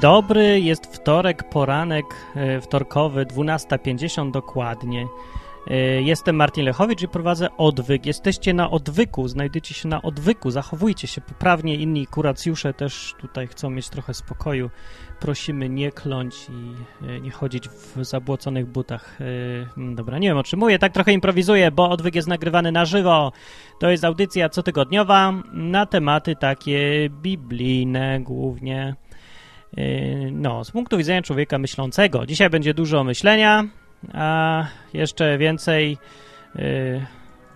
Dobry, jest wtorek, poranek e, wtorkowy, 12.50 dokładnie. E, Jestem Martin Lechowicz i prowadzę odwyk. Jesteście na odwyku, znajdujecie się na odwyku, zachowujcie się poprawnie. Inni kuracjusze też tutaj chcą mieć trochę spokoju. Prosimy nie kląć i e, nie chodzić w zabłoconych butach. Mm, Dobra, nie wiem o czym mówię, tak trochę improwizuję, bo odwyk jest nagrywany na żywo. To jest audycja cotygodniowa na tematy takie biblijne głównie. Yy, No, z punktu widzenia człowieka myślącego. Dzisiaj będzie dużo myślenia, a jeszcze więcej, yy,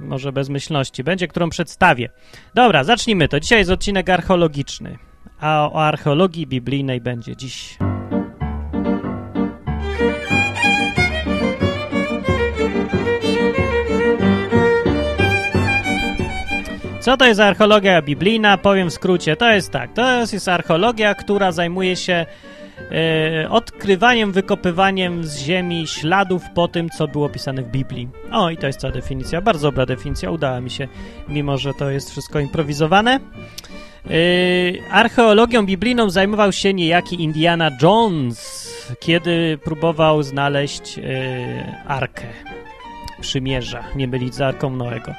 może bezmyślności, będzie, którą przedstawię. Dobra, zacznijmy to. Dzisiaj jest odcinek archeologiczny, a o archeologii biblijnej będzie dziś. Co to jest archeologia biblijna? Powiem w skrócie. To jest tak. To jest, archeologia, która zajmuje się e, odkrywaniem, wykopywaniem z ziemi śladów po tym, co było pisane w Biblii. O, i to jest cała definicja. Bardzo dobra definicja. Udała mi się, mimo że to jest wszystko improwizowane. E, archeologią biblijną zajmował się niejaki Indiana Jones, kiedy próbował znaleźć e, arkę przymierza, nie mylić z Arką Noego.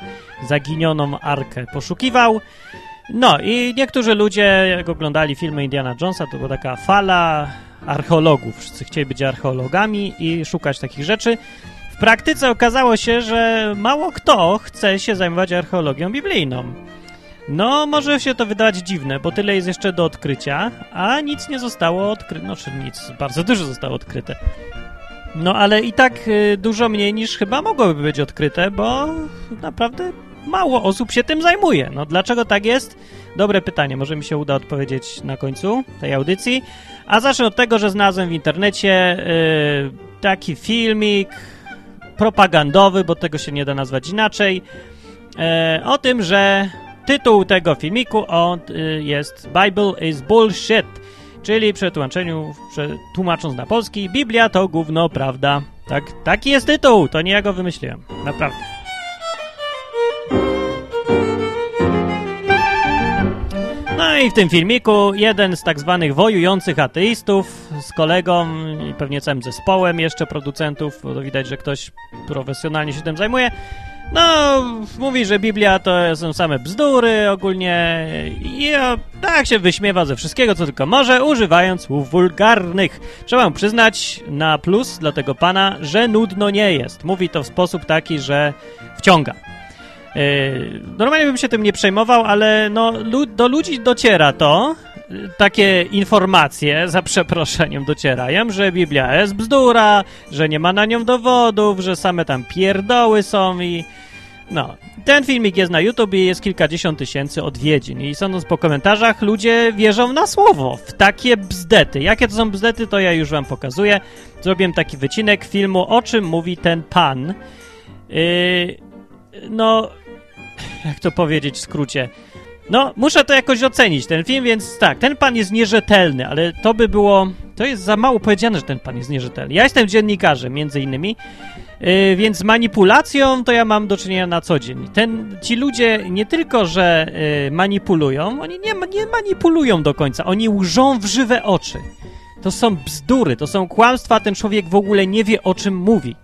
Zaginioną Arkę poszukiwał. No i niektórzy ludzie, jak oglądali filmy Indiana Jonesa, to była taka fala archeologów. Wszyscy chcieli być archeologami i szukać takich rzeczy. W praktyce okazało się, że mało kto chce się zajmować archeologią biblijną. No, może się to wydawać dziwne, bo tyle jest jeszcze do odkrycia, a nic nie zostało odkryte. No, czy nic, bardzo dużo zostało odkryte. No ale i tak y, dużo mniej niż chyba mogłoby być odkryte, bo naprawdę mało osób się tym zajmuje. No dlaczego tak jest? Dobre pytanie, może mi się uda odpowiedzieć na końcu tej audycji. A zacznę od tego, że znalazłem w internecie y, taki filmik propagandowy, bo tego się nie da nazwać inaczej, y, o tym, że tytuł tego filmiku on, y, jest Bible is bullshit. Czyli przetłumaczeniu, tłumacząc na polski, Biblia to gówno, prawda? Tak, taki jest tytuł, to nie ja go wymyśliłem, naprawdę. No i w tym filmiku jeden z tak zwanych wojujących ateistów z kolegą i pewnie całym zespołem jeszcze producentów, bo to widać, że ktoś profesjonalnie się tym zajmuje, no, mówi, że Biblia to są same bzdury ogólnie i tak się wyśmiewa ze wszystkiego, co tylko może, używając słów wulgarnych. Trzeba przyznać na plus dla tego pana, że nudno nie jest. Mówi to w sposób taki, że wciąga. Yy, normalnie bym się tym nie przejmował, ale no, lu do ludzi dociera to, takie informacje, za przeproszeniem, docierają, że Biblia jest bzdura, że nie ma na nią dowodów, że same tam pierdoły są i... No, ten filmik jest na YouTube i jest kilkadziesiąt tysięcy odwiedzin i sądząc po komentarzach, ludzie wierzą na słowo w takie bzdety. Jakie to są bzdety, to ja już wam pokazuję. Zrobiłem taki wycinek filmu, o czym mówi ten pan. Yy, no, jak to powiedzieć w skrócie... No, muszę to jakoś ocenić, ten film, więc tak, ten pan jest nierzetelny, ale to by było... To jest za mało powiedziane, że ten pan jest nierzetelny. Ja jestem dziennikarzem, między innymi, yy, więc z manipulacją to ja mam do czynienia na co dzień. Ten, ci ludzie nie tylko, że yy, manipulują, oni nie, nie manipulują do końca, oni łżą w żywe oczy. To są bzdury, to są kłamstwa, ten człowiek w ogóle nie wie, o czym mówi.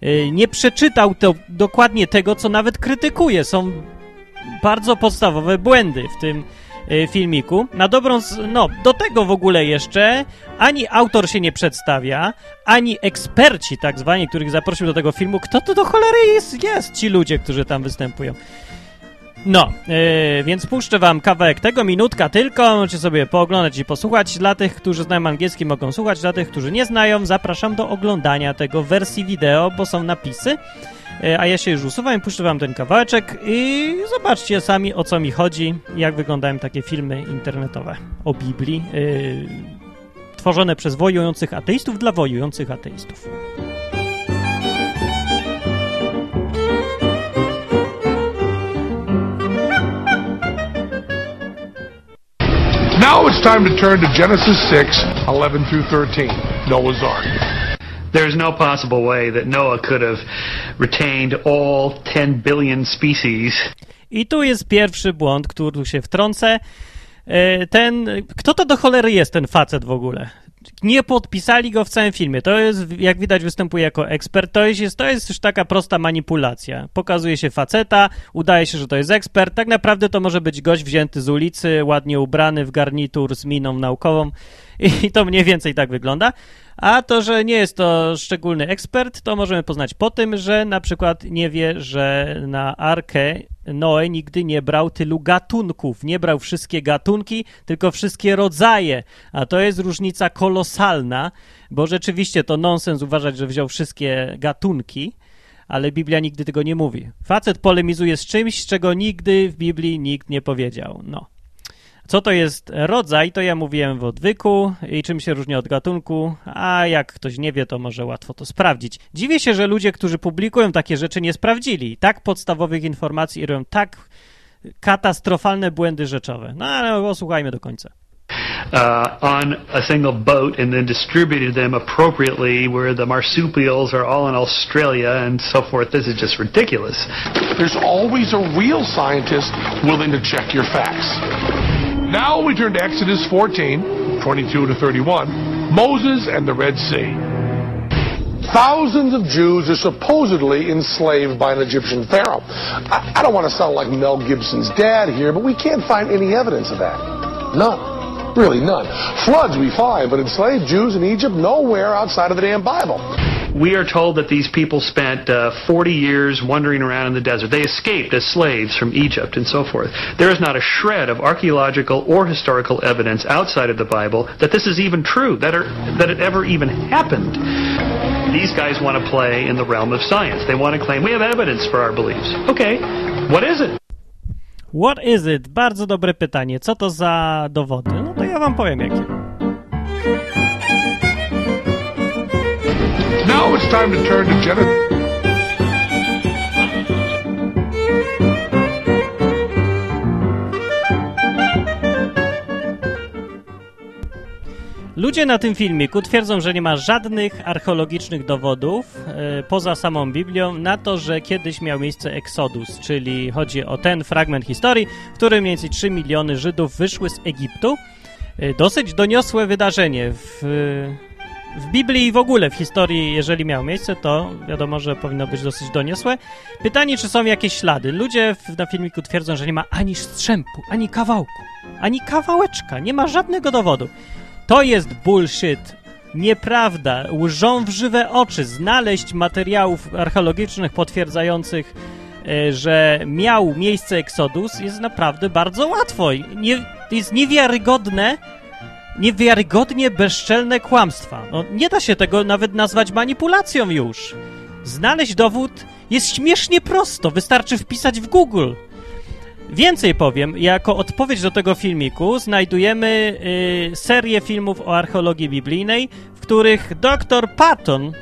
Yy, nie przeczytał to, dokładnie tego, co nawet krytykuje. Są bardzo podstawowe błędy w tym y, filmiku. Na dobrą, no, do tego w ogóle jeszcze ani autor się nie przedstawia, ani eksperci tak zwani, których zaprosił do tego filmu, kto to do cholery jest, jest ci ludzie, którzy tam występują. No, yy, więc puszczę wam kawałek tego, minutka tylko, możecie sobie pooglądać i posłuchać. Dla tych, którzy znają angielski mogą słuchać, dla tych, którzy nie znają, zapraszam do oglądania tego w wersji wideo, bo są napisy. A ja się już usuwam, puszczę wam ten kawałeczek i zobaczcie sami o co mi chodzi, jak wyglądają takie filmy internetowe o Biblii, yy, tworzone przez wojujących ateistów dla wojujących ateistów. Now it's time to turn to Genesis 6, 11 through 13, Noah's Ark. There's no possible way that Noah could have retained all 10 billion species. I tu jest pierwszy błąd, który tu się wtrącę. Ten, kto to do cholery jest ten facet w ogóle? Nie podpisali go w całym filmie. To jest, jak widać, występuje jako ekspert. To jest, to jest już taka prosta manipulacja. Pokazuje się faceta, udaje się, że to jest ekspert. Tak naprawdę to może być gość wzięty z ulicy, ładnie ubrany w garnitur z miną naukową. I to mniej więcej tak wygląda. A to, że nie jest to szczególny ekspert, to możemy poznać po tym, że na przykład nie wie, że na Arkę Noe nigdy nie brał tylu gatunków. Nie brał wszystkie gatunki, tylko wszystkie rodzaje. A to jest różnica kolosalna, bo rzeczywiście to nonsens uważać, że wziął wszystkie gatunki, ale Biblia nigdy tego nie mówi. Facet polemizuje z czymś, czego nigdy w Biblii nikt nie powiedział. No. Co to jest rodzaj, to ja mówiłem w odwyku i czym się różni od gatunku, a jak ktoś nie wie, to może łatwo to sprawdzić. Dziwię się, że ludzie, którzy publikują takie rzeczy, nie sprawdzili tak podstawowych informacji i robią tak katastrofalne błędy rzeczowe. No ale posłuchajmy do końca. Uh, on a single boat and then distributed them appropriately where the marsupials are all in Australia and so forth. This is just ridiculous. There's always a real scientist willing to check your facts. Now we turn to Exodus 14, 22 to 31, Moses and the Red Sea. Thousands of Jews are supposedly enslaved by an Egyptian pharaoh. I, I don't want to sound like Mel Gibson's dad here, but we can't find any evidence of that. None. Really, none. Floods we find, but enslaved Jews in Egypt nowhere outside of the damn Bible. We are told that these people spent uh, 40 years wandering around in the desert. They escaped as slaves from Egypt and so forth. There is not a shred of archaeological or historical evidence outside of the Bible that this is even true, that, are, that it ever even happened. These guys want to play in the realm of science. They want to claim we have evidence for our beliefs. Okay, what is it? What is it? Bardzo dobre pytanie. Co to za dowody? No to ja wam powiem jakie. Now it's time to turn to. Ludzie na tym filmiku twierdzą, że nie ma żadnych archeologicznych dowodów e, poza samą Biblią na to, że kiedyś miał miejsce Exodus, czyli chodzi o ten fragment historii, w którym mniej więcej 3 miliony Żydów wyszły z Egiptu. E, dosyć doniosłe wydarzenie w, w Biblii i w ogóle w historii, jeżeli miało miejsce, to wiadomo, że powinno być dosyć doniosłe. Pytanie, czy są jakieś ślady. Ludzie w, na filmiku twierdzą, że nie ma ani strzępu, ani kawałku, ani kawałeczka, nie ma żadnego dowodu. To jest bullshit. Nieprawda. Łżą w żywe oczy. Znaleźć materiałów archeologicznych potwierdzających, e, że miał miejsce Exodus jest naprawdę bardzo łatwo. Nie, jest niewiarygodne, niewiarygodnie bezczelne kłamstwa. No, nie da się tego nawet nazwać manipulacją już. Znaleźć dowód jest śmiesznie prosto. Wystarczy wpisać w Google. Więcej powiem, jako odpowiedź do tego filmiku znajdujemy y, serię filmów o archeologii biblijnej, w których dr Patton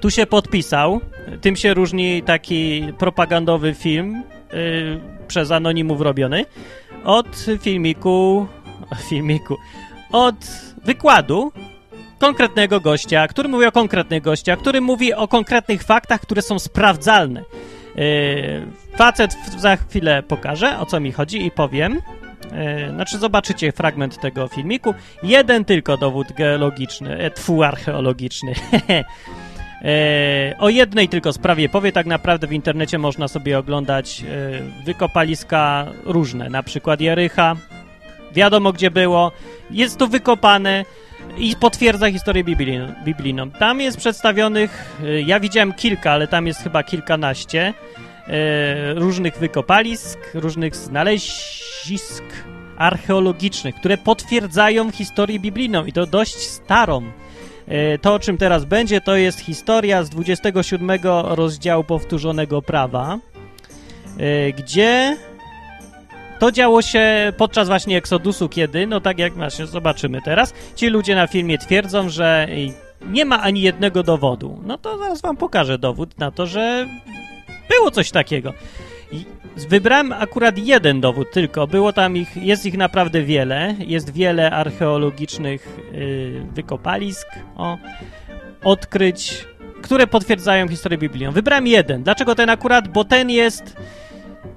tu się podpisał. Tym się różni taki propagandowy film y, przez anonimów robiony od filmiku, filmiku, od wykładu konkretnego gościa, który mówi o konkretnych gościach, który mówi o konkretnych faktach, które są sprawdzalne. Yy, facet za chwilę pokaże, o co mi chodzi i powiem. Yy, znaczy, zobaczycie fragment tego filmiku. Jeden tylko dowód geologiczny, e, tfu, archeologiczny. E, o jednej tylko sprawie powie, tak naprawdę w internecie można sobie oglądać e, wykopaliska różne, na przykład Jerycha, wiadomo gdzie było, jest to wykopane, i potwierdza historię biblijną, biblijną. Tam jest przedstawionych, y, ja widziałem kilka, ale tam jest chyba kilkanaście e, różnych wykopalisk, różnych znalezisk archeologicznych, które potwierdzają historię biblijną i to dość starą. E, to, o czym teraz będzie, to jest historia z 27 rozdziału powtórzonego prawa, gdzie to działo się podczas właśnie Eksodusu, kiedy, no tak jak właśnie zobaczymy teraz, ci ludzie na filmie twierdzą, że nie ma ani jednego dowodu. No to zaraz wam pokażę dowód na to, że było coś takiego. I wybrałem akurat jeden dowód tylko. Było tam ich, jest ich naprawdę wiele. Jest wiele archeologicznych yy, wykopalisk, o, odkryć, które potwierdzają historię biblijną. Wybrałem jeden. Dlaczego ten akurat? Bo ten jest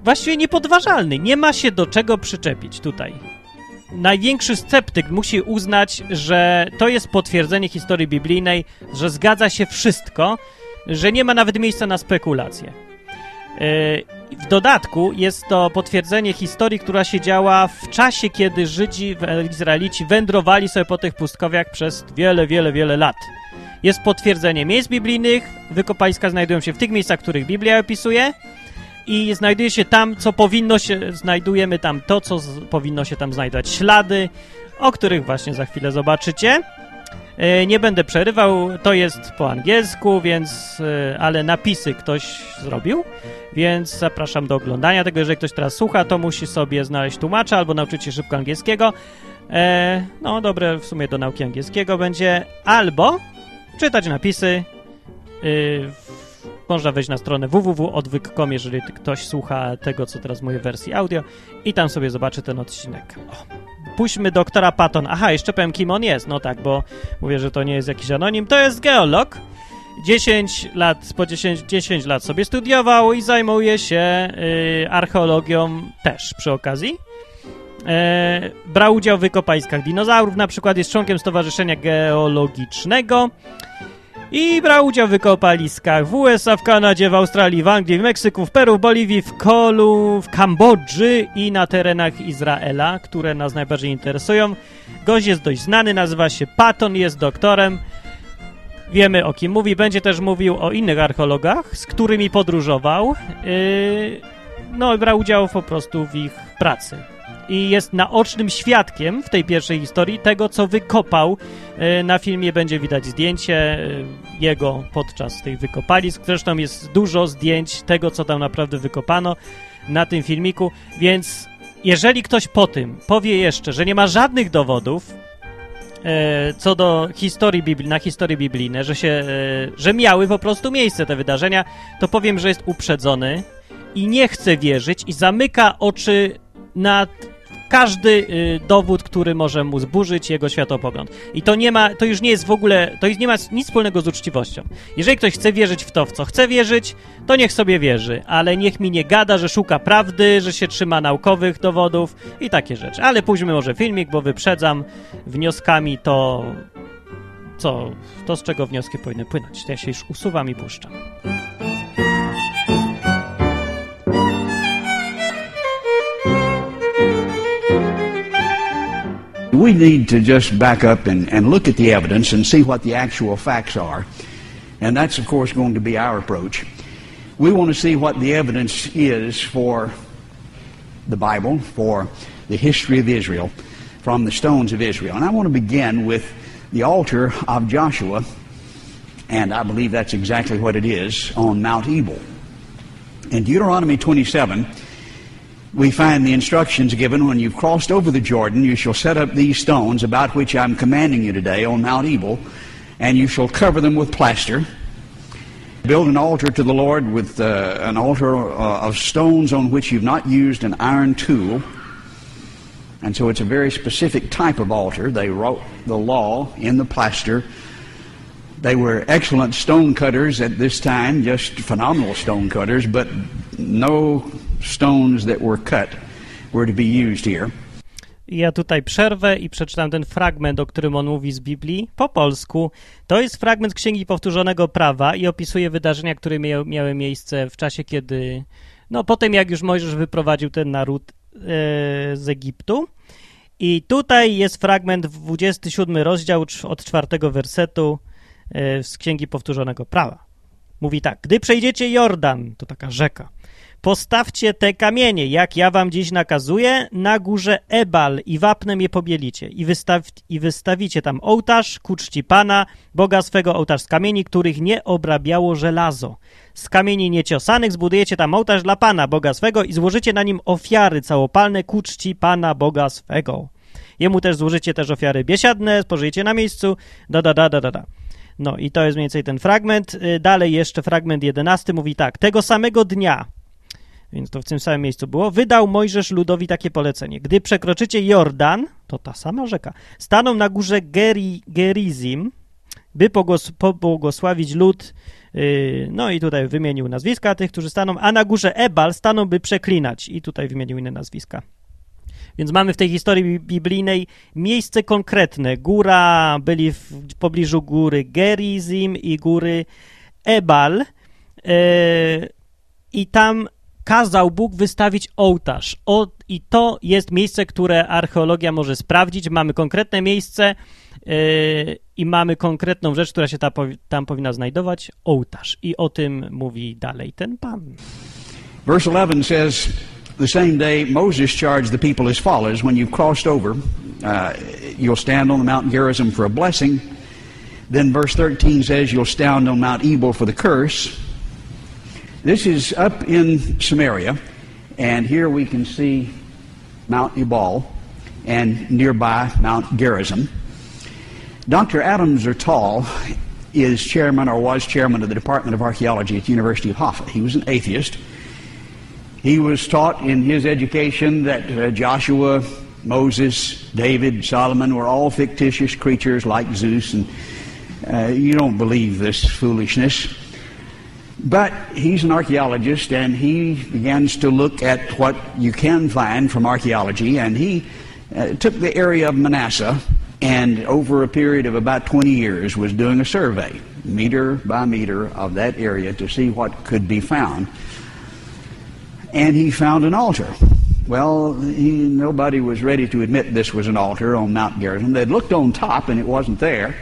właściwie niepodważalny. Nie ma się do czego przyczepić tutaj. największy sceptyk musi uznać, że to jest potwierdzenie historii biblijnej, że zgadza się wszystko, że nie ma nawet miejsca na spekulacje. Yy, w dodatku jest to potwierdzenie historii, która się działa w czasie, kiedy Żydzi, Izraelici wędrowali sobie po tych pustkowiach przez wiele, wiele, wiele lat. Jest potwierdzenie miejsc biblijnych, wykopaliska znajdują się w tych miejscach, których Biblia opisuje i znajduje się tam, co powinno się, znajdujemy tam to, co z, powinno się tam znajdować. Ślady, o których właśnie za chwilę zobaczycie. E, nie będę przerywał, to jest po angielsku, więc, e, ale napisy ktoś zrobił, więc zapraszam do oglądania tego. Jeżeli ktoś teraz słucha, to musi sobie znaleźć tłumacza albo nauczyć się szybko angielskiego. E, no, dobre w sumie do nauki angielskiego będzie, albo czytać napisy. Można wejść na stronę www.odwyk.com, jeżeli ktoś słucha tego, co teraz w wersji audio i tam sobie zobaczy ten odcinek. O. Puśćmy doktora Patton. Aha, jeszcze powiem, kim on jest. No tak, bo mówię, że to nie jest jakiś anonim. To jest geolog. 10 lat, po 10, 10 lat sobie studiował i zajmuje się yy, archeologią też przy okazji. E, brał udział w wykopaliskach dinozaurów, na przykład jest członkiem Stowarzyszenia Geologicznego i brał udział w wykopaliskach w USA, w Kanadzie, w Australii, w Anglii, w Meksyku, w Peru, w Boliwii, w Kolu, w Kambodży i na terenach Izraela, które nas najbardziej interesują. Gość jest dość znany, nazywa się Patton, jest doktorem. Wiemy o kim mówi. Będzie też mówił o innych archeologach, z którymi podróżował. Yy, no, brał udział po prostu w ich pracy i jest naocznym świadkiem w tej pierwszej historii tego, co wykopał. E, na filmie będzie widać zdjęcie e, jego podczas tych wykopalisk. Zresztą jest dużo zdjęć tego, co tam naprawdę wykopano na tym filmiku, więc jeżeli ktoś po tym powie jeszcze, że nie ma żadnych dowodów, e, co do historii Bibli, na historii biblijne, że, się, że miały po prostu miejsce te wydarzenia, to powiem, że jest uprzedzony i nie chce wierzyć i zamyka oczy na każdy y, dowód, który może mu zburzyć jego światopogląd. I to nie ma, to już nie jest w ogóle, to nie ma nic wspólnego z uczciwością. Jeżeli ktoś chce wierzyć w to, w co chce wierzyć, to niech sobie wierzy, ale niech mi nie gada, że szuka prawdy, że się trzyma naukowych dowodów i takie rzeczy. Ale pójdźmy może filmik, bo wyprzedzam wnioskami to, co, to z czego wnioski powinny płynąć. Ja się już usuwam i puszczam. We need to just back up and, and look at the evidence and see what the actual facts are. And that's, of course, going to be our approach. We want to see what the evidence is for the Bible, for the history of Israel, from the stones of Israel. And I want to begin with the altar of Joshua, and I believe that's exactly what it is on Mount Ebal. In Deuteronomy 27, we find the instructions given when you've crossed over the Jordan, you shall set up these stones about which I'm commanding you today on Mount Ebal, and you shall cover them with plaster. Build an altar to the Lord with uh, an altar uh, of stones on which you've not used an iron tool. And so it's a very specific type of altar. They wrote the law in the plaster. They were excellent stone cutters at this time, just phenomenal stone cutters, but no stones that were cut were to be used here. Ja tutaj przerwę i przeczytam ten fragment, o którym on mówi z Biblii po polsku. To jest fragment Księgi Powtórzonego Prawa i opisuje wydarzenia, które mia miały miejsce w czasie, kiedy, no potem jak już Mojżesz wyprowadził ten naród e, z Egiptu. I tutaj jest fragment 27 rozdział od czwartego wersetu e, z Księgi Powtórzonego Prawa. Mówi tak, gdy przejdziecie Jordan, to taka rzeka, Postawcie te kamienie, jak ja wam dziś nakazuję, na górze Ebal i wapnem je pobielicie i, wystaw, i wystawicie tam ołtarz ku czci Pana, Boga swego ołtarz z kamieni, których nie obrabiało żelazo. Z kamieni nieciosanych zbudujecie tam ołtarz dla Pana, Boga swego i złożycie na nim ofiary całopalne ku czci Pana, Boga swego. Jemu też złożycie też ofiary biesiadne, spożyjecie na miejscu, da, da, da, da, da. da. No i to jest mniej więcej ten fragment. Y, dalej jeszcze fragment jedenasty mówi tak. Tego samego dnia więc to w tym samym miejscu było, wydał Mojżesz ludowi takie polecenie. Gdy przekroczycie Jordan, to ta sama rzeka, staną na górze Geri, Gerizim, by pogłos, pobłogosławić lud, yy, no i tutaj wymienił nazwiska tych, którzy staną, a na górze Ebal staną, by przeklinać i tutaj wymienił inne nazwiska. Więc mamy w tej historii biblijnej miejsce konkretne. Góra, byli w pobliżu góry Gerizim i góry Ebal. Yy, I tam kazał Bóg wystawić ołtarz. O, I to jest miejsce, które archeologia może sprawdzić. Mamy konkretne miejsce yy, i mamy konkretną rzecz, która się ta, tam powinna znajdować ołtarz. I o tym mówi dalej ten pan. Verse 11 says, The same day Moses charged the people as follows When you've crossed over, uh, you'll stand on the Mount Gerizim for a blessing. Then verse 13 says, You'll stand on Mount Ebal for the curse. This is up in Samaria, and here we can see Mount Ebal and nearby Mount Gerizim. Dr. Adam Zertal is chairman or was chairman of the Department of Archaeology at the University of Hoffa. He was an atheist. He was taught in his education that uh, Joshua, Moses, David, Solomon were all fictitious creatures like Zeus, and uh, you don't believe this foolishness. But he's an archaeologist, and he begins to look at what you can find from archaeology, and he uh, took the area of Manasseh and over a period of about 20 years was doing a survey, meter by meter, of that area to see what could be found. And he found an altar. Well, he, nobody was ready to admit this was an altar on Mount Gerizim. They'd looked on top and it wasn't there.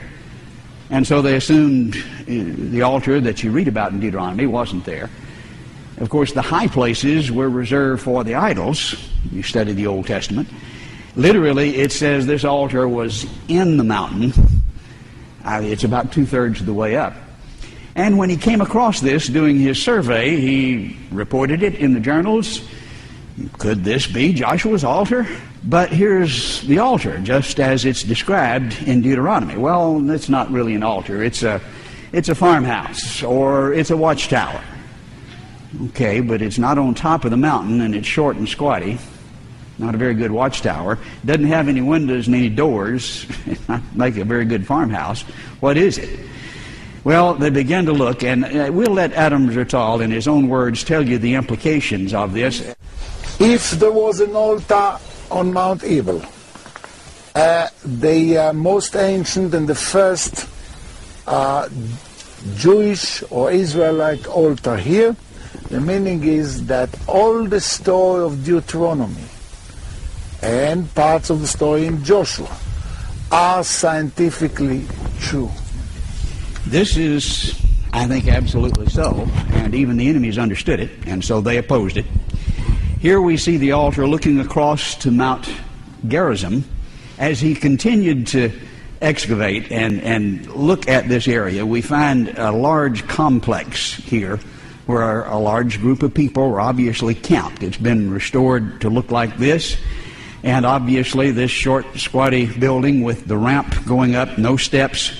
And so they assumed uh, the altar that you read about in Deuteronomy wasn't there. Of course, the high places were reserved for the idols. You study the Old Testament. Literally, it says this altar was in the mountain. Uh, it's about two thirds of the way up. And when he came across this doing his survey, he reported it in the journals. Could this be Joshua's altar? But here's the altar, just as it's described in Deuteronomy. Well, it's not really an altar. It's a, it's a farmhouse or it's a watchtower. Okay, but it's not on top of the mountain and it's short and squatty. Not a very good watchtower. Doesn't have any windows and any doors. not make a very good farmhouse. What is it? Well, they began to look, and uh, we'll let Adam Zertal, in his own words, tell you the implications of this. If there was an altar on Mount Ebal, uh, the uh, most ancient and the first uh, Jewish or Israelite altar here, the meaning is that all the story of Deuteronomy and parts of the story in Joshua are scientifically true. This is, I think, absolutely so, and even the enemies understood it, and so they opposed it. Here we see the altar looking across to Mount Gerizim as he continued to excavate and, and look at this area. We find a large complex here where a large group of people were obviously camped. It's been restored to look like this. And obviously, this short, squatty building with the ramp going up, no steps,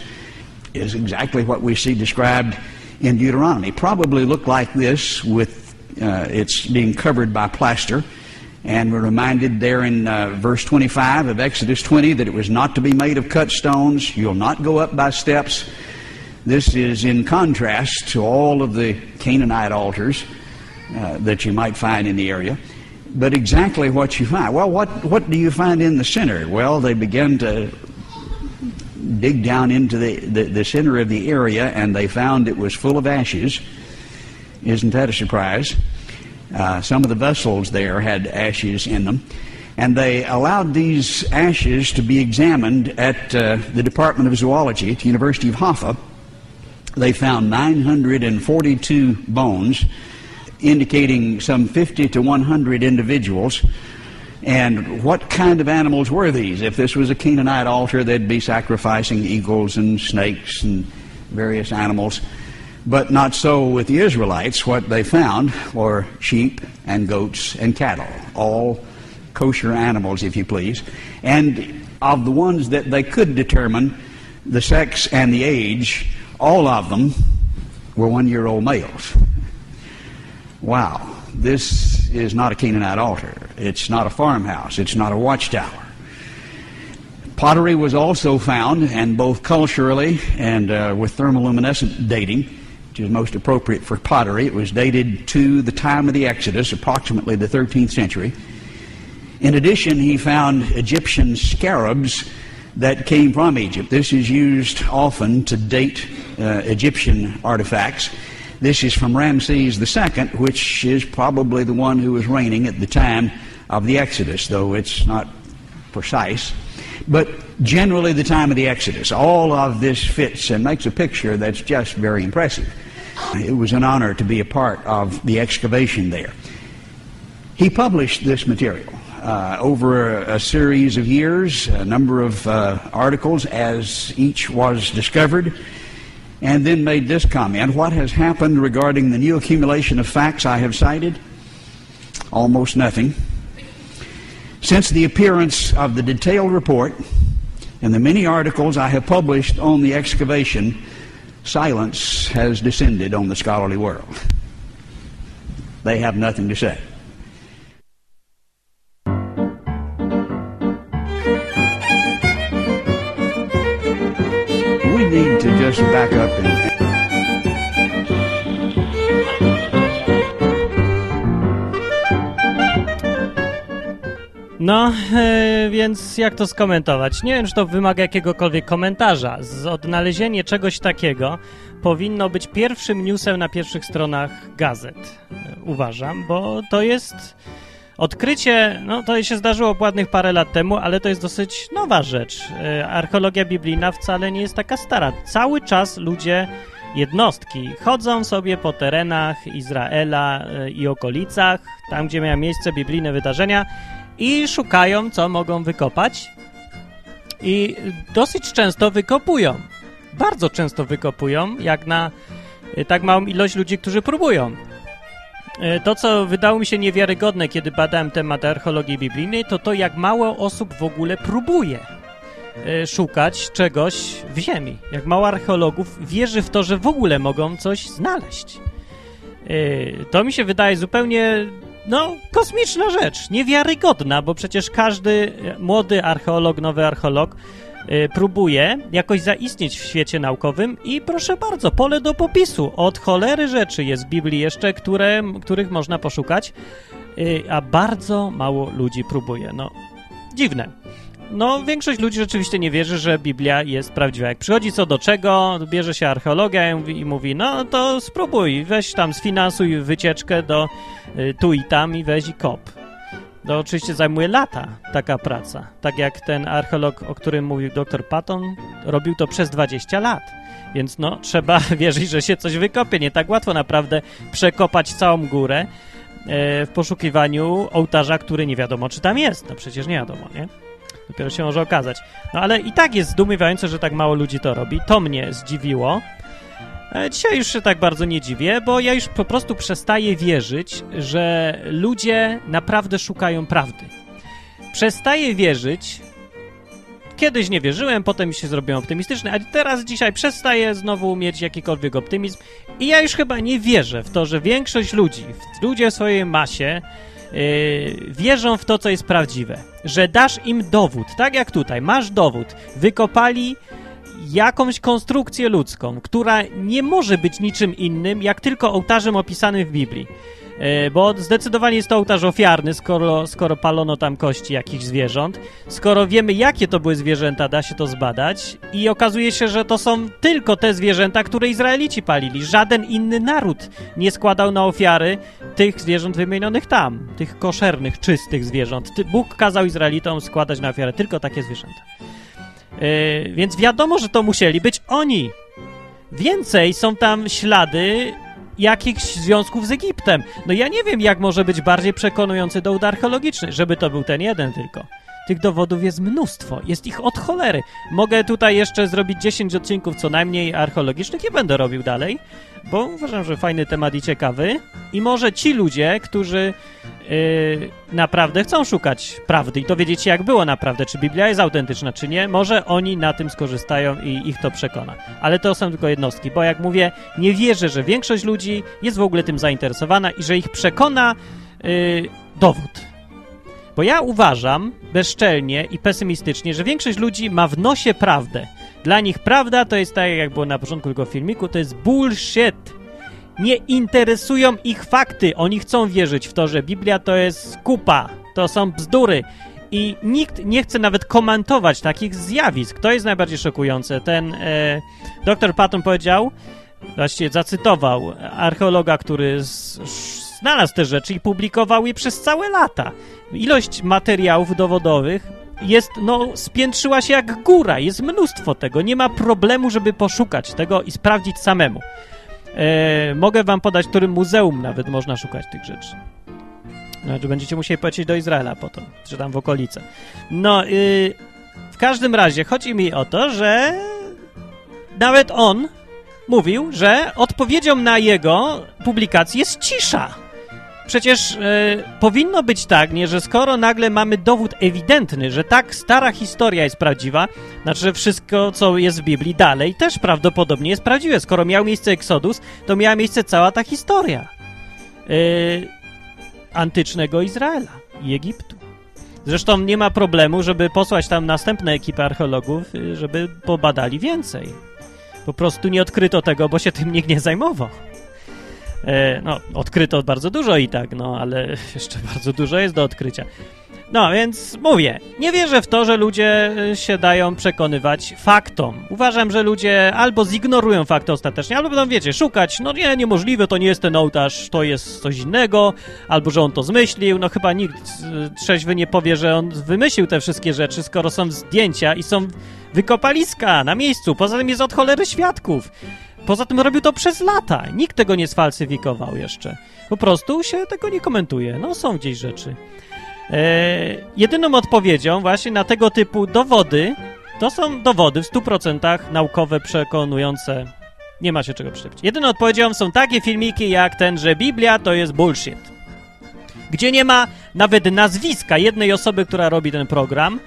is exactly what we see described in Deuteronomy. Probably looked like this with uh, it's being covered by plaster. And we're reminded there in uh, verse 25 of Exodus 20 that it was not to be made of cut stones. You'll not go up by steps. This is in contrast to all of the Canaanite altars uh, that you might find in the area. But exactly what you find. Well, what, what do you find in the center? Well, they begin to dig down into the, the, the center of the area and they found it was full of ashes. Isn't that a surprise? Uh, some of the vessels there had ashes in them. And they allowed these ashes to be examined at uh, the Department of Zoology at the University of Hoffa. They found 942 bones, indicating some 50 to 100 individuals. And what kind of animals were these? If this was a Canaanite altar, they'd be sacrificing eagles and snakes and various animals. But not so with the Israelites. What they found were sheep and goats and cattle, all kosher animals, if you please. And of the ones that they could determine the sex and the age, all of them were one year old males. Wow. This is not a Canaanite altar. It's not a farmhouse. It's not a watchtower. Pottery was also found, and both culturally and uh, with thermoluminescent dating, which is most appropriate for pottery, it was dated to the time of the Exodus, approximately the 13th century. In addition, he found Egyptian scarabs that came from Egypt. This is used often to date uh, Egyptian artifacts. This is from Ramses II, which is probably the one who was reigning at the time of the Exodus, though it's not precise. But generally, the time of the Exodus. All of this fits and makes a picture that's just very impressive. It was an honor to be a part of the excavation there. He published this material uh, over a, a, series of years, a number of uh, articles as each was discovered, and then made this comment What has happened regarding the new accumulation of facts I have cited? Almost nothing. Since the appearance of the detailed report and the many articles I have published on the excavation, silence has descended on the scholarly world. They have nothing to say. We need to just back up and No, e, więc jak to skomentować? Nie wiem, czy to wymaga jakiegokolwiek komentarza. Z odnalezienie czegoś takiego powinno być pierwszym newsem na pierwszych stronach gazet, e, uważam, bo to jest odkrycie, no to się zdarzyło ładnych parę lat temu, ale to jest dosyć nowa rzecz. E, archeologia biblijna wcale nie jest taka stara. Cały czas ludzie jednostki chodzą sobie po terenach Izraela i okolicach, tam gdzie miały miejsce biblijne wydarzenia i szukają, co mogą wykopać. I dosyć często wykopują. Bardzo często wykopują, jak na e, tak małą ilość ludzi, którzy próbują. E, to, co wydało mi się niewiarygodne, kiedy badałem temat archeologii biblijnej, to to, jak mało osób w ogóle próbuje e, szukać czegoś w ziemi. Jak mało archeologów wierzy w to, że w ogóle mogą coś znaleźć. To mi się wydaje zupełnie no, kosmiczna rzecz, niewiarygodna, bo przecież każdy młody archeolog, nowy archeolog yy, próbuje jakoś zaistnieć w świecie naukowym i proszę bardzo, pole do popisu. Od cholery rzeczy jest w Biblii jeszcze, które, których można poszukać, yy, a bardzo mało ludzi próbuje. No, dziwne. No, większość ludzi rzeczywiście nie wierzy, że Biblia jest prawdziwa. Jak przychodzi co do czego, bierze się archeologia i mówi, no to spróbuj, weź tam sfinansuj wycieczkę do y, tu i tam i weź i kop. To oczywiście zajmuje lata taka praca. Tak jak ten archeolog, o którym mówił dr Patton, robił to przez 20 lat. Więc no, trzeba wierzyć, że się coś wykopie. Nie tak łatwo naprawdę przekopać całą górę e, w poszukiwaniu ołtarza, który nie wiadomo, czy tam jest. No przecież nie wiadomo, nie? Dopiero się może okazać. No ale i tak jest zdumiewające, że tak mało ludzi to robi. To mnie zdziwiło. E, dzisiaj już się tak bardzo nie dziwię, bo ja już po prostu przestaję wierzyć, że ludzie naprawdę szukają prawdy. Przestaję wierzyć. Kiedyś nie wierzyłem, potem się zrobiłem optymistyczny, a teraz dzisiaj przestaję znowu mieć jakikolwiek optymizm i ja już chyba nie wierzę w to, że większość ludzi, ludzie w swojej masie yy, wierzą w to, co jest prawdziwe. Że dasz im dowód, tak jak tutaj, masz dowód. Wykopali jakąś konstrukcję ludzką, która nie może być niczym innym, jak tylko ołtarzem opisanym w Biblii. E, bo zdecydowanie jest to ołtarz ofiarny, skoro, skoro palono tam kości jakichś zwierząt. Skoro wiemy, jakie to były zwierzęta, da się to zbadać. I okazuje się, że to są tylko te zwierzęta, które Izraelici palili. Żaden inny naród nie składał na ofiary tych zwierząt wymienionych tam. Tych koszernych, czystych zwierząt. Bóg kazał Izraelitom składać na ofiarę tylko takie zwierzęta. Yy, więc wiadomo, że to musieli być oni. Więcej są tam ślady jakichś związków z Egiptem. No ja nie wiem, jak może być bardziej przekonujący dowód archeologiczny, żeby to był ten jeden tylko. Tych dowodów jest mnóstwo, jest ich od cholery. Mogę tutaj jeszcze zrobić 10 odcinków co najmniej archeologicznych i będę robił dalej, bo uważam, że fajny temat i ciekawy. I może ci ludzie, którzy yy, naprawdę chcą szukać prawdy i dowiedzieć się, jak było naprawdę, czy Biblia jest autentyczna, czy nie, może oni na tym skorzystają i ich to przekona. Ale to są tylko jednostki, bo jak mówię, nie wierzę, że większość ludzi jest w ogóle tym zainteresowana i że ich przekona yy, dowód. Bo ja uważam bezczelnie i pesymistycznie, że większość ludzi ma w nosie prawdę. Dla nich prawda to jest tak, jak było na początku tego filmiku, to jest bullshit. Nie interesują ich fakty. Oni chcą wierzyć w to, że Biblia to jest kupa. to są bzdury. I nikt nie chce nawet komentować takich zjawisk. To jest najbardziej szokujące. Ten e, dr Patton powiedział, właściwie zacytował archeologa, który z, znalazł te rzeczy i publikował je przez całe lata. Ilość materiałów dowodowych jest, no, spiętrzyła się jak góra. Jest mnóstwo tego. Nie ma problemu, żeby poszukać tego i sprawdzić samemu. E, mogę wam podać, w którym muzeum nawet można szukać tych rzeczy. Znaczy, będziecie musieli polecieć do Izraela potem, czy tam w okolice. No, yy, w każdym razie chodzi mi o to, że nawet on mówił, że odpowiedzią na jego publikację jest cisza. Przecież yy, powinno być tak, nie, że skoro nagle mamy dowód ewidentny, że tak stara historia jest prawdziwa, znaczy, że wszystko, co jest w Biblii dalej, też prawdopodobnie jest prawdziwe. Skoro miał miejsce Eksodus, to miała miejsce cała ta historia. Yy, antycznego Izraela i Egiptu. Zresztą nie ma problemu, żeby posłać tam następne ekipy archeologów, y, żeby pobadali więcej. Po prostu nie odkryto tego, bo się tym nikt nie zajmował. E, no, odkryto bardzo dużo i tak, no, ale jeszcze bardzo dużo jest do odkrycia. No, więc mówię, nie wierzę w to, że ludzie y, się dają przekonywać faktom. Uważam, że ludzie albo zignorują fakty ostatecznie, albo będą, wiecie, szukać, no nie, niemożliwe, to nie jest ten ołtarz, to jest coś innego, albo że on to zmyślił. No chyba nikt y, trzeźwy nie powie, że on wymyślił te wszystkie rzeczy, skoro są zdjęcia i są wykopaliska na miejscu. Poza tym jest od cholery świadków. Poza tym robił to przez lata. Nikt tego nie sfalsyfikował jeszcze. Po prostu się tego nie komentuje. No są gdzieś rzeczy. E, jedyną odpowiedzią właśnie na tego typu dowody to są dowody w 100% naukowe, przekonujące. Nie ma się czego przyczepić. Jedyną odpowiedzią są takie filmiki jak ten, że Biblia to jest bullshit. Gdzie nie ma nawet nazwiska jednej osoby, która robi ten program.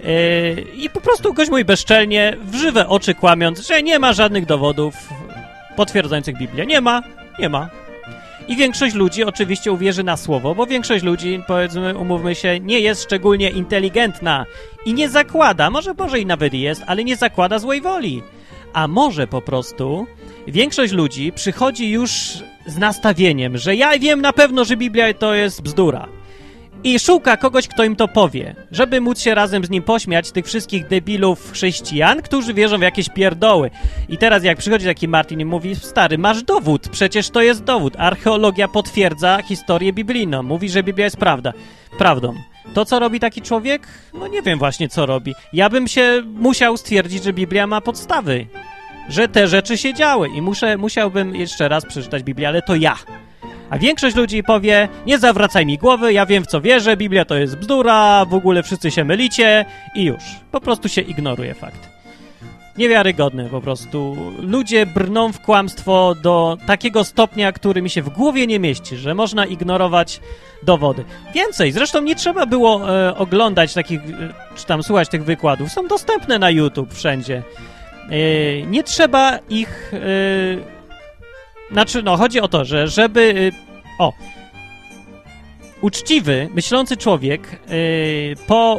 Yy, I po prostu gość mój bezczelnie, w żywe oczy kłamiąc, że nie ma żadnych dowodów potwierdzających Biblię. Nie ma, nie ma. I większość ludzi oczywiście uwierzy na słowo, bo większość ludzi, powiedzmy, umówmy się, nie jest szczególnie inteligentna i nie zakłada, może może i nawet jest, ale nie zakłada złej woli. A może po prostu większość ludzi przychodzi już z nastawieniem, że ja wiem na pewno, że Biblia to jest bzdura i szuka kogoś, kto im to powie, żeby móc się razem z nim pośmiać tych wszystkich debilów chrześcijan, którzy wierzą w jakieś pierdoły. I teraz jak przychodzi taki Martin i mówi, stary, masz dowód, przecież to jest dowód. Archeologia potwierdza historię biblijną, mówi, że Biblia jest prawda. Prawdą. To, co robi taki człowiek? No nie wiem właśnie, co robi. Ja bym się musiał stwierdzić, że Biblia ma podstawy. Że te rzeczy się działy i muszę, musiałbym jeszcze raz przeczytać Biblię, ale to ja. A większość ludzi powie, nie zawracaj mi głowy, ja wiem w co wierzę, Biblia to jest bzdura, w ogóle wszyscy się mylicie i już. Po prostu się ignoruje fakt. Niewiarygodne po prostu. Ludzie brną w kłamstwo do takiego stopnia, który mi się w głowie nie mieści, że można ignorować dowody. Więcej, zresztą nie trzeba było e, oglądać takich, e, czy tam słuchać tych wykładów. Są dostępne na YouTube wszędzie. E, nie trzeba ich e, znaczy, no, chodzi o to, że żeby... Y, o! Uczciwy, myślący człowiek yy, po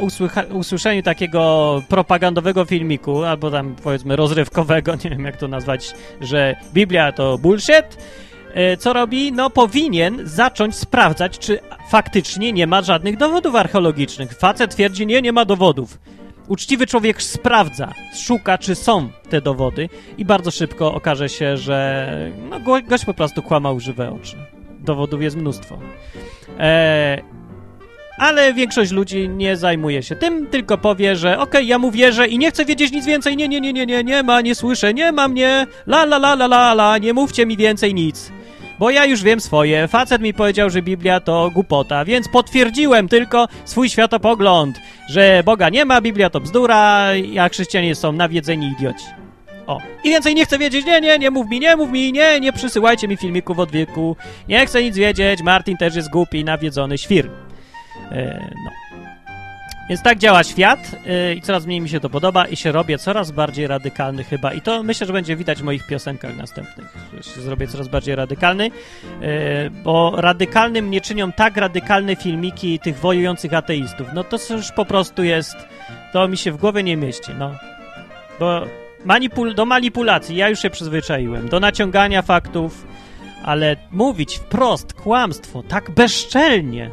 usłyszeniu takiego propagandowego filmiku, albo tam powiedzmy rozrywkowego, nie wiem jak to nazwać, że Biblia to bullshit, yy, co robi? No powinien zacząć sprawdzać, czy faktycznie nie ma żadnych dowodów archeologicznych. Facet twierdzi, nie, nie ma dowodów. Uczciwy człowiek sprawdza, szuka, czy są te dowody i bardzo szybko okaże się, że no, gość po prostu kłamał żywe oczy. Dowodów jest mnóstwo. E, ale większość ludzi nie zajmuje się tym, tylko powie, że okej, okay, ja mu wierzę i nie chcę wiedzieć nic więcej, nie, nie, nie, nie, nie, nie ma, nie słyszę, nie ma mnie, la, la, la, la, la, la, nie mówcie mi więcej nic. Bo ja już wiem swoje. Facet mi powiedział, że Biblia to głupota, więc potwierdziłem tylko swój światopogląd, że Boga nie ma, Biblia to bzdura, a chrześcijanie są nawiedzeni idioci. O. I więcej nie chcę wiedzieć, nie, nie, nie mów mi, nie mów mi, nie, nie przysyłajcie mi filmików od wieku. Nie chcę nic wiedzieć, Martin też jest głupi, nawiedzony świr. E, no. Więc tak działa świat yy, i coraz mniej mi się to podoba i się robię coraz bardziej radykalny chyba. I to myślę, że będzie widać w moich piosenkach następnych, że się zrobię coraz bardziej radykalny, yy, bo radykalnym nie czynią tak radykalne filmiki tych wojujących ateistów. No to już po prostu jest, to mi się w głowie nie mieści, no. Bo manipul do manipulacji ja już się przyzwyczaiłem, do naciągania faktów, ale mówić wprost kłamstwo tak bezczelnie,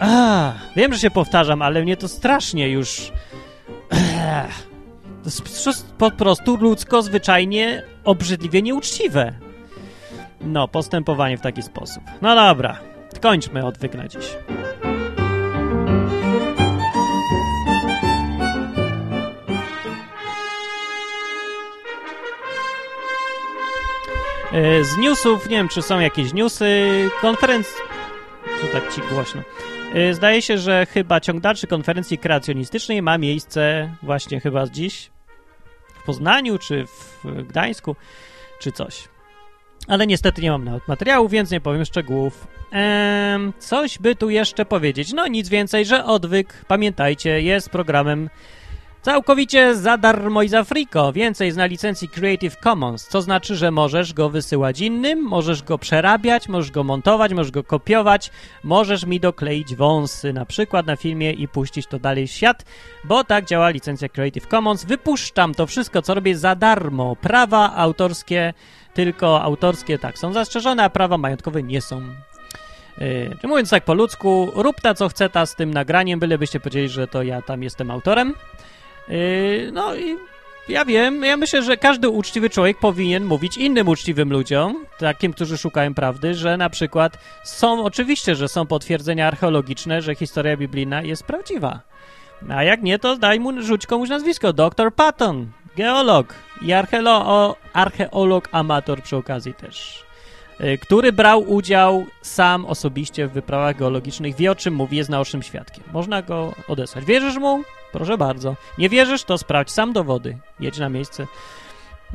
A, wiem, że się powtarzam, ale mnie to strasznie już... To jest po prostu ludzko, zwyczajnie, obrzydliwie nieuczciwe. No, postępowanie w taki sposób. No dobra, kończmy odwyk na dziś. E, z newsów, nie wiem, czy są jakieś newsy, konferencji... Co tak ci głośno? E, zdaje się, że chyba ciąg dalszy konferencji kreacjonistycznej ma miejsce właśnie chyba dziś w Poznaniu, czy w Gdańsku, czy coś. Ale niestety nie mam nawet materiału, więc nie powiem szczegółów. Coś by tu jeszcze powiedzieć. No nic więcej, że odwyk, pamiętajcie, jest programem Całkowicie za darmo i za friko. Więcej z na licencji Creative Commons, co znaczy, że możesz go wysyłać innym, możesz go przerabiać, możesz go montować, możesz go kopiować, możesz mi dokleić wąsy na przykład na filmie i puścić to dalej w świat, bo tak działa licencja Creative Commons. Wypuszczam to wszystko, co robię za darmo. Prawa autorskie, tylko autorskie tak są zastrzeżone, a prawa majątkowe nie są Yy, mówiąc tak po ludzku, rób ta co chce ta z tym nagraniem, bylebyście powiedzieli, że to ja tam jestem autorem. Yy, no i ja wiem, ja myślę, że każdy uczciwy człowiek powinien mówić innym uczciwym ludziom, takim, którzy szukają prawdy, że na przykład są, oczywiście, że są potwierdzenia archeologiczne, że historia biblijna jest prawdziwa. A jak nie, to daj mu, rzuć komuś nazwisko. Dr. Patton, geolog i archeolo, archeolog amator przy okazji też, yy, który brał udział sam osobiście w wyprawach geologicznych, wie o czym mówi, jest naocznym świadkiem. Można go odesłać. Wierzysz mu? Proszę bardzo. Nie wierzysz, to sprawdź sam dowody. Jedź na miejsce.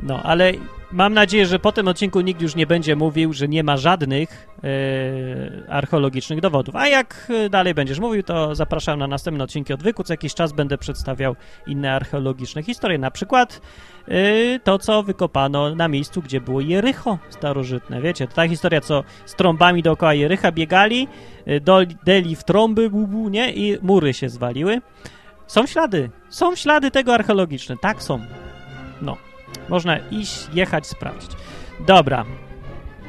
No, ale mam nadzieję, że po tym odcinku nikt już nie będzie mówił, że nie ma żadnych e, archeologicznych dowodów. A jak e, dalej będziesz mówił, to zapraszam na następne odcinki odwyku. Co jakiś czas będę przedstawiał inne archeologiczne historie. Na przykład e, to, co wykopano na miejscu, gdzie było Jericho starożytne. Wiecie, to ta historia, co z trąbami dookoła Jericha biegali, do, deli w trąby, bu, bu, nie? I mury się zwaliły. Są ślady. Są ślady tego archeologiczne. Tak są. No. Można iść, jechać, sprawdzić. Dobra.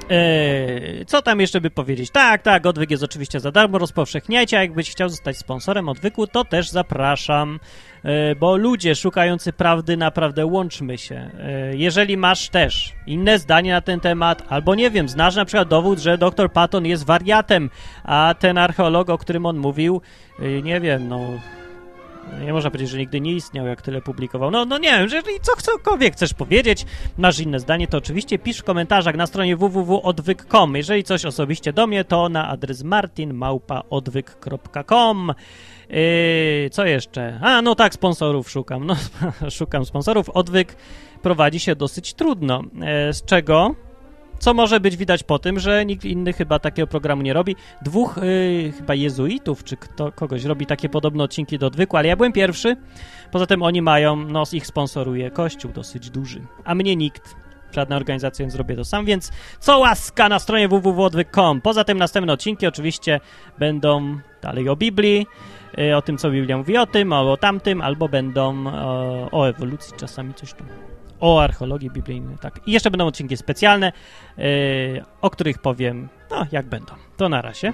Eee, co tam jeszcze by powiedzieć? Tak, tak, odwyk jest oczywiście za darmo, rozpowszechniajcie, a jakbyś chciał zostać sponsorem odwyku, to też zapraszam, eee, bo ludzie szukający prawdy, naprawdę łączmy się. Eee, jeżeli masz też inne zdanie na ten temat, albo nie wiem, znasz na przykład dowód, że dr Patton jest wariatem, a ten archeolog, o którym on mówił, nie wiem, no nie można powiedzieć, że nigdy nie istniał, jak tyle publikował. No, no nie wiem, jeżeli co, cokolwiek chcesz powiedzieć, masz inne zdanie, to oczywiście pisz w komentarzach na stronie www.odwyk.com. Jeżeli coś osobiście do mnie, to na adres martinmałpaodwyk.com. Yy, co jeszcze? A, no tak, sponsorów szukam. No, szukam sponsorów. Odwyk prowadzi się dosyć trudno. Yy, z czego co może być widać po tym, że nikt inny chyba takiego programu nie robi. Dwóch yy, chyba jezuitów, czy kto, kogoś robi takie podobne odcinki do odwyku, ale ja byłem pierwszy. Poza tym oni mają, no ich sponsoruje kościół dosyć duży, a mnie nikt żadna organizacja, więc zrobię to sam, więc co łaska na stronie www.odwyk.com. Poza tym następne odcinki oczywiście będą dalej o Biblii, y, o tym, co Biblia mówi o tym, albo o tamtym, albo będą o, o ewolucji czasami coś tam o archeologii biblijnej, tak. I jeszcze będą odcinki specjalne, yy, o których powiem, no, jak będą. To na razie.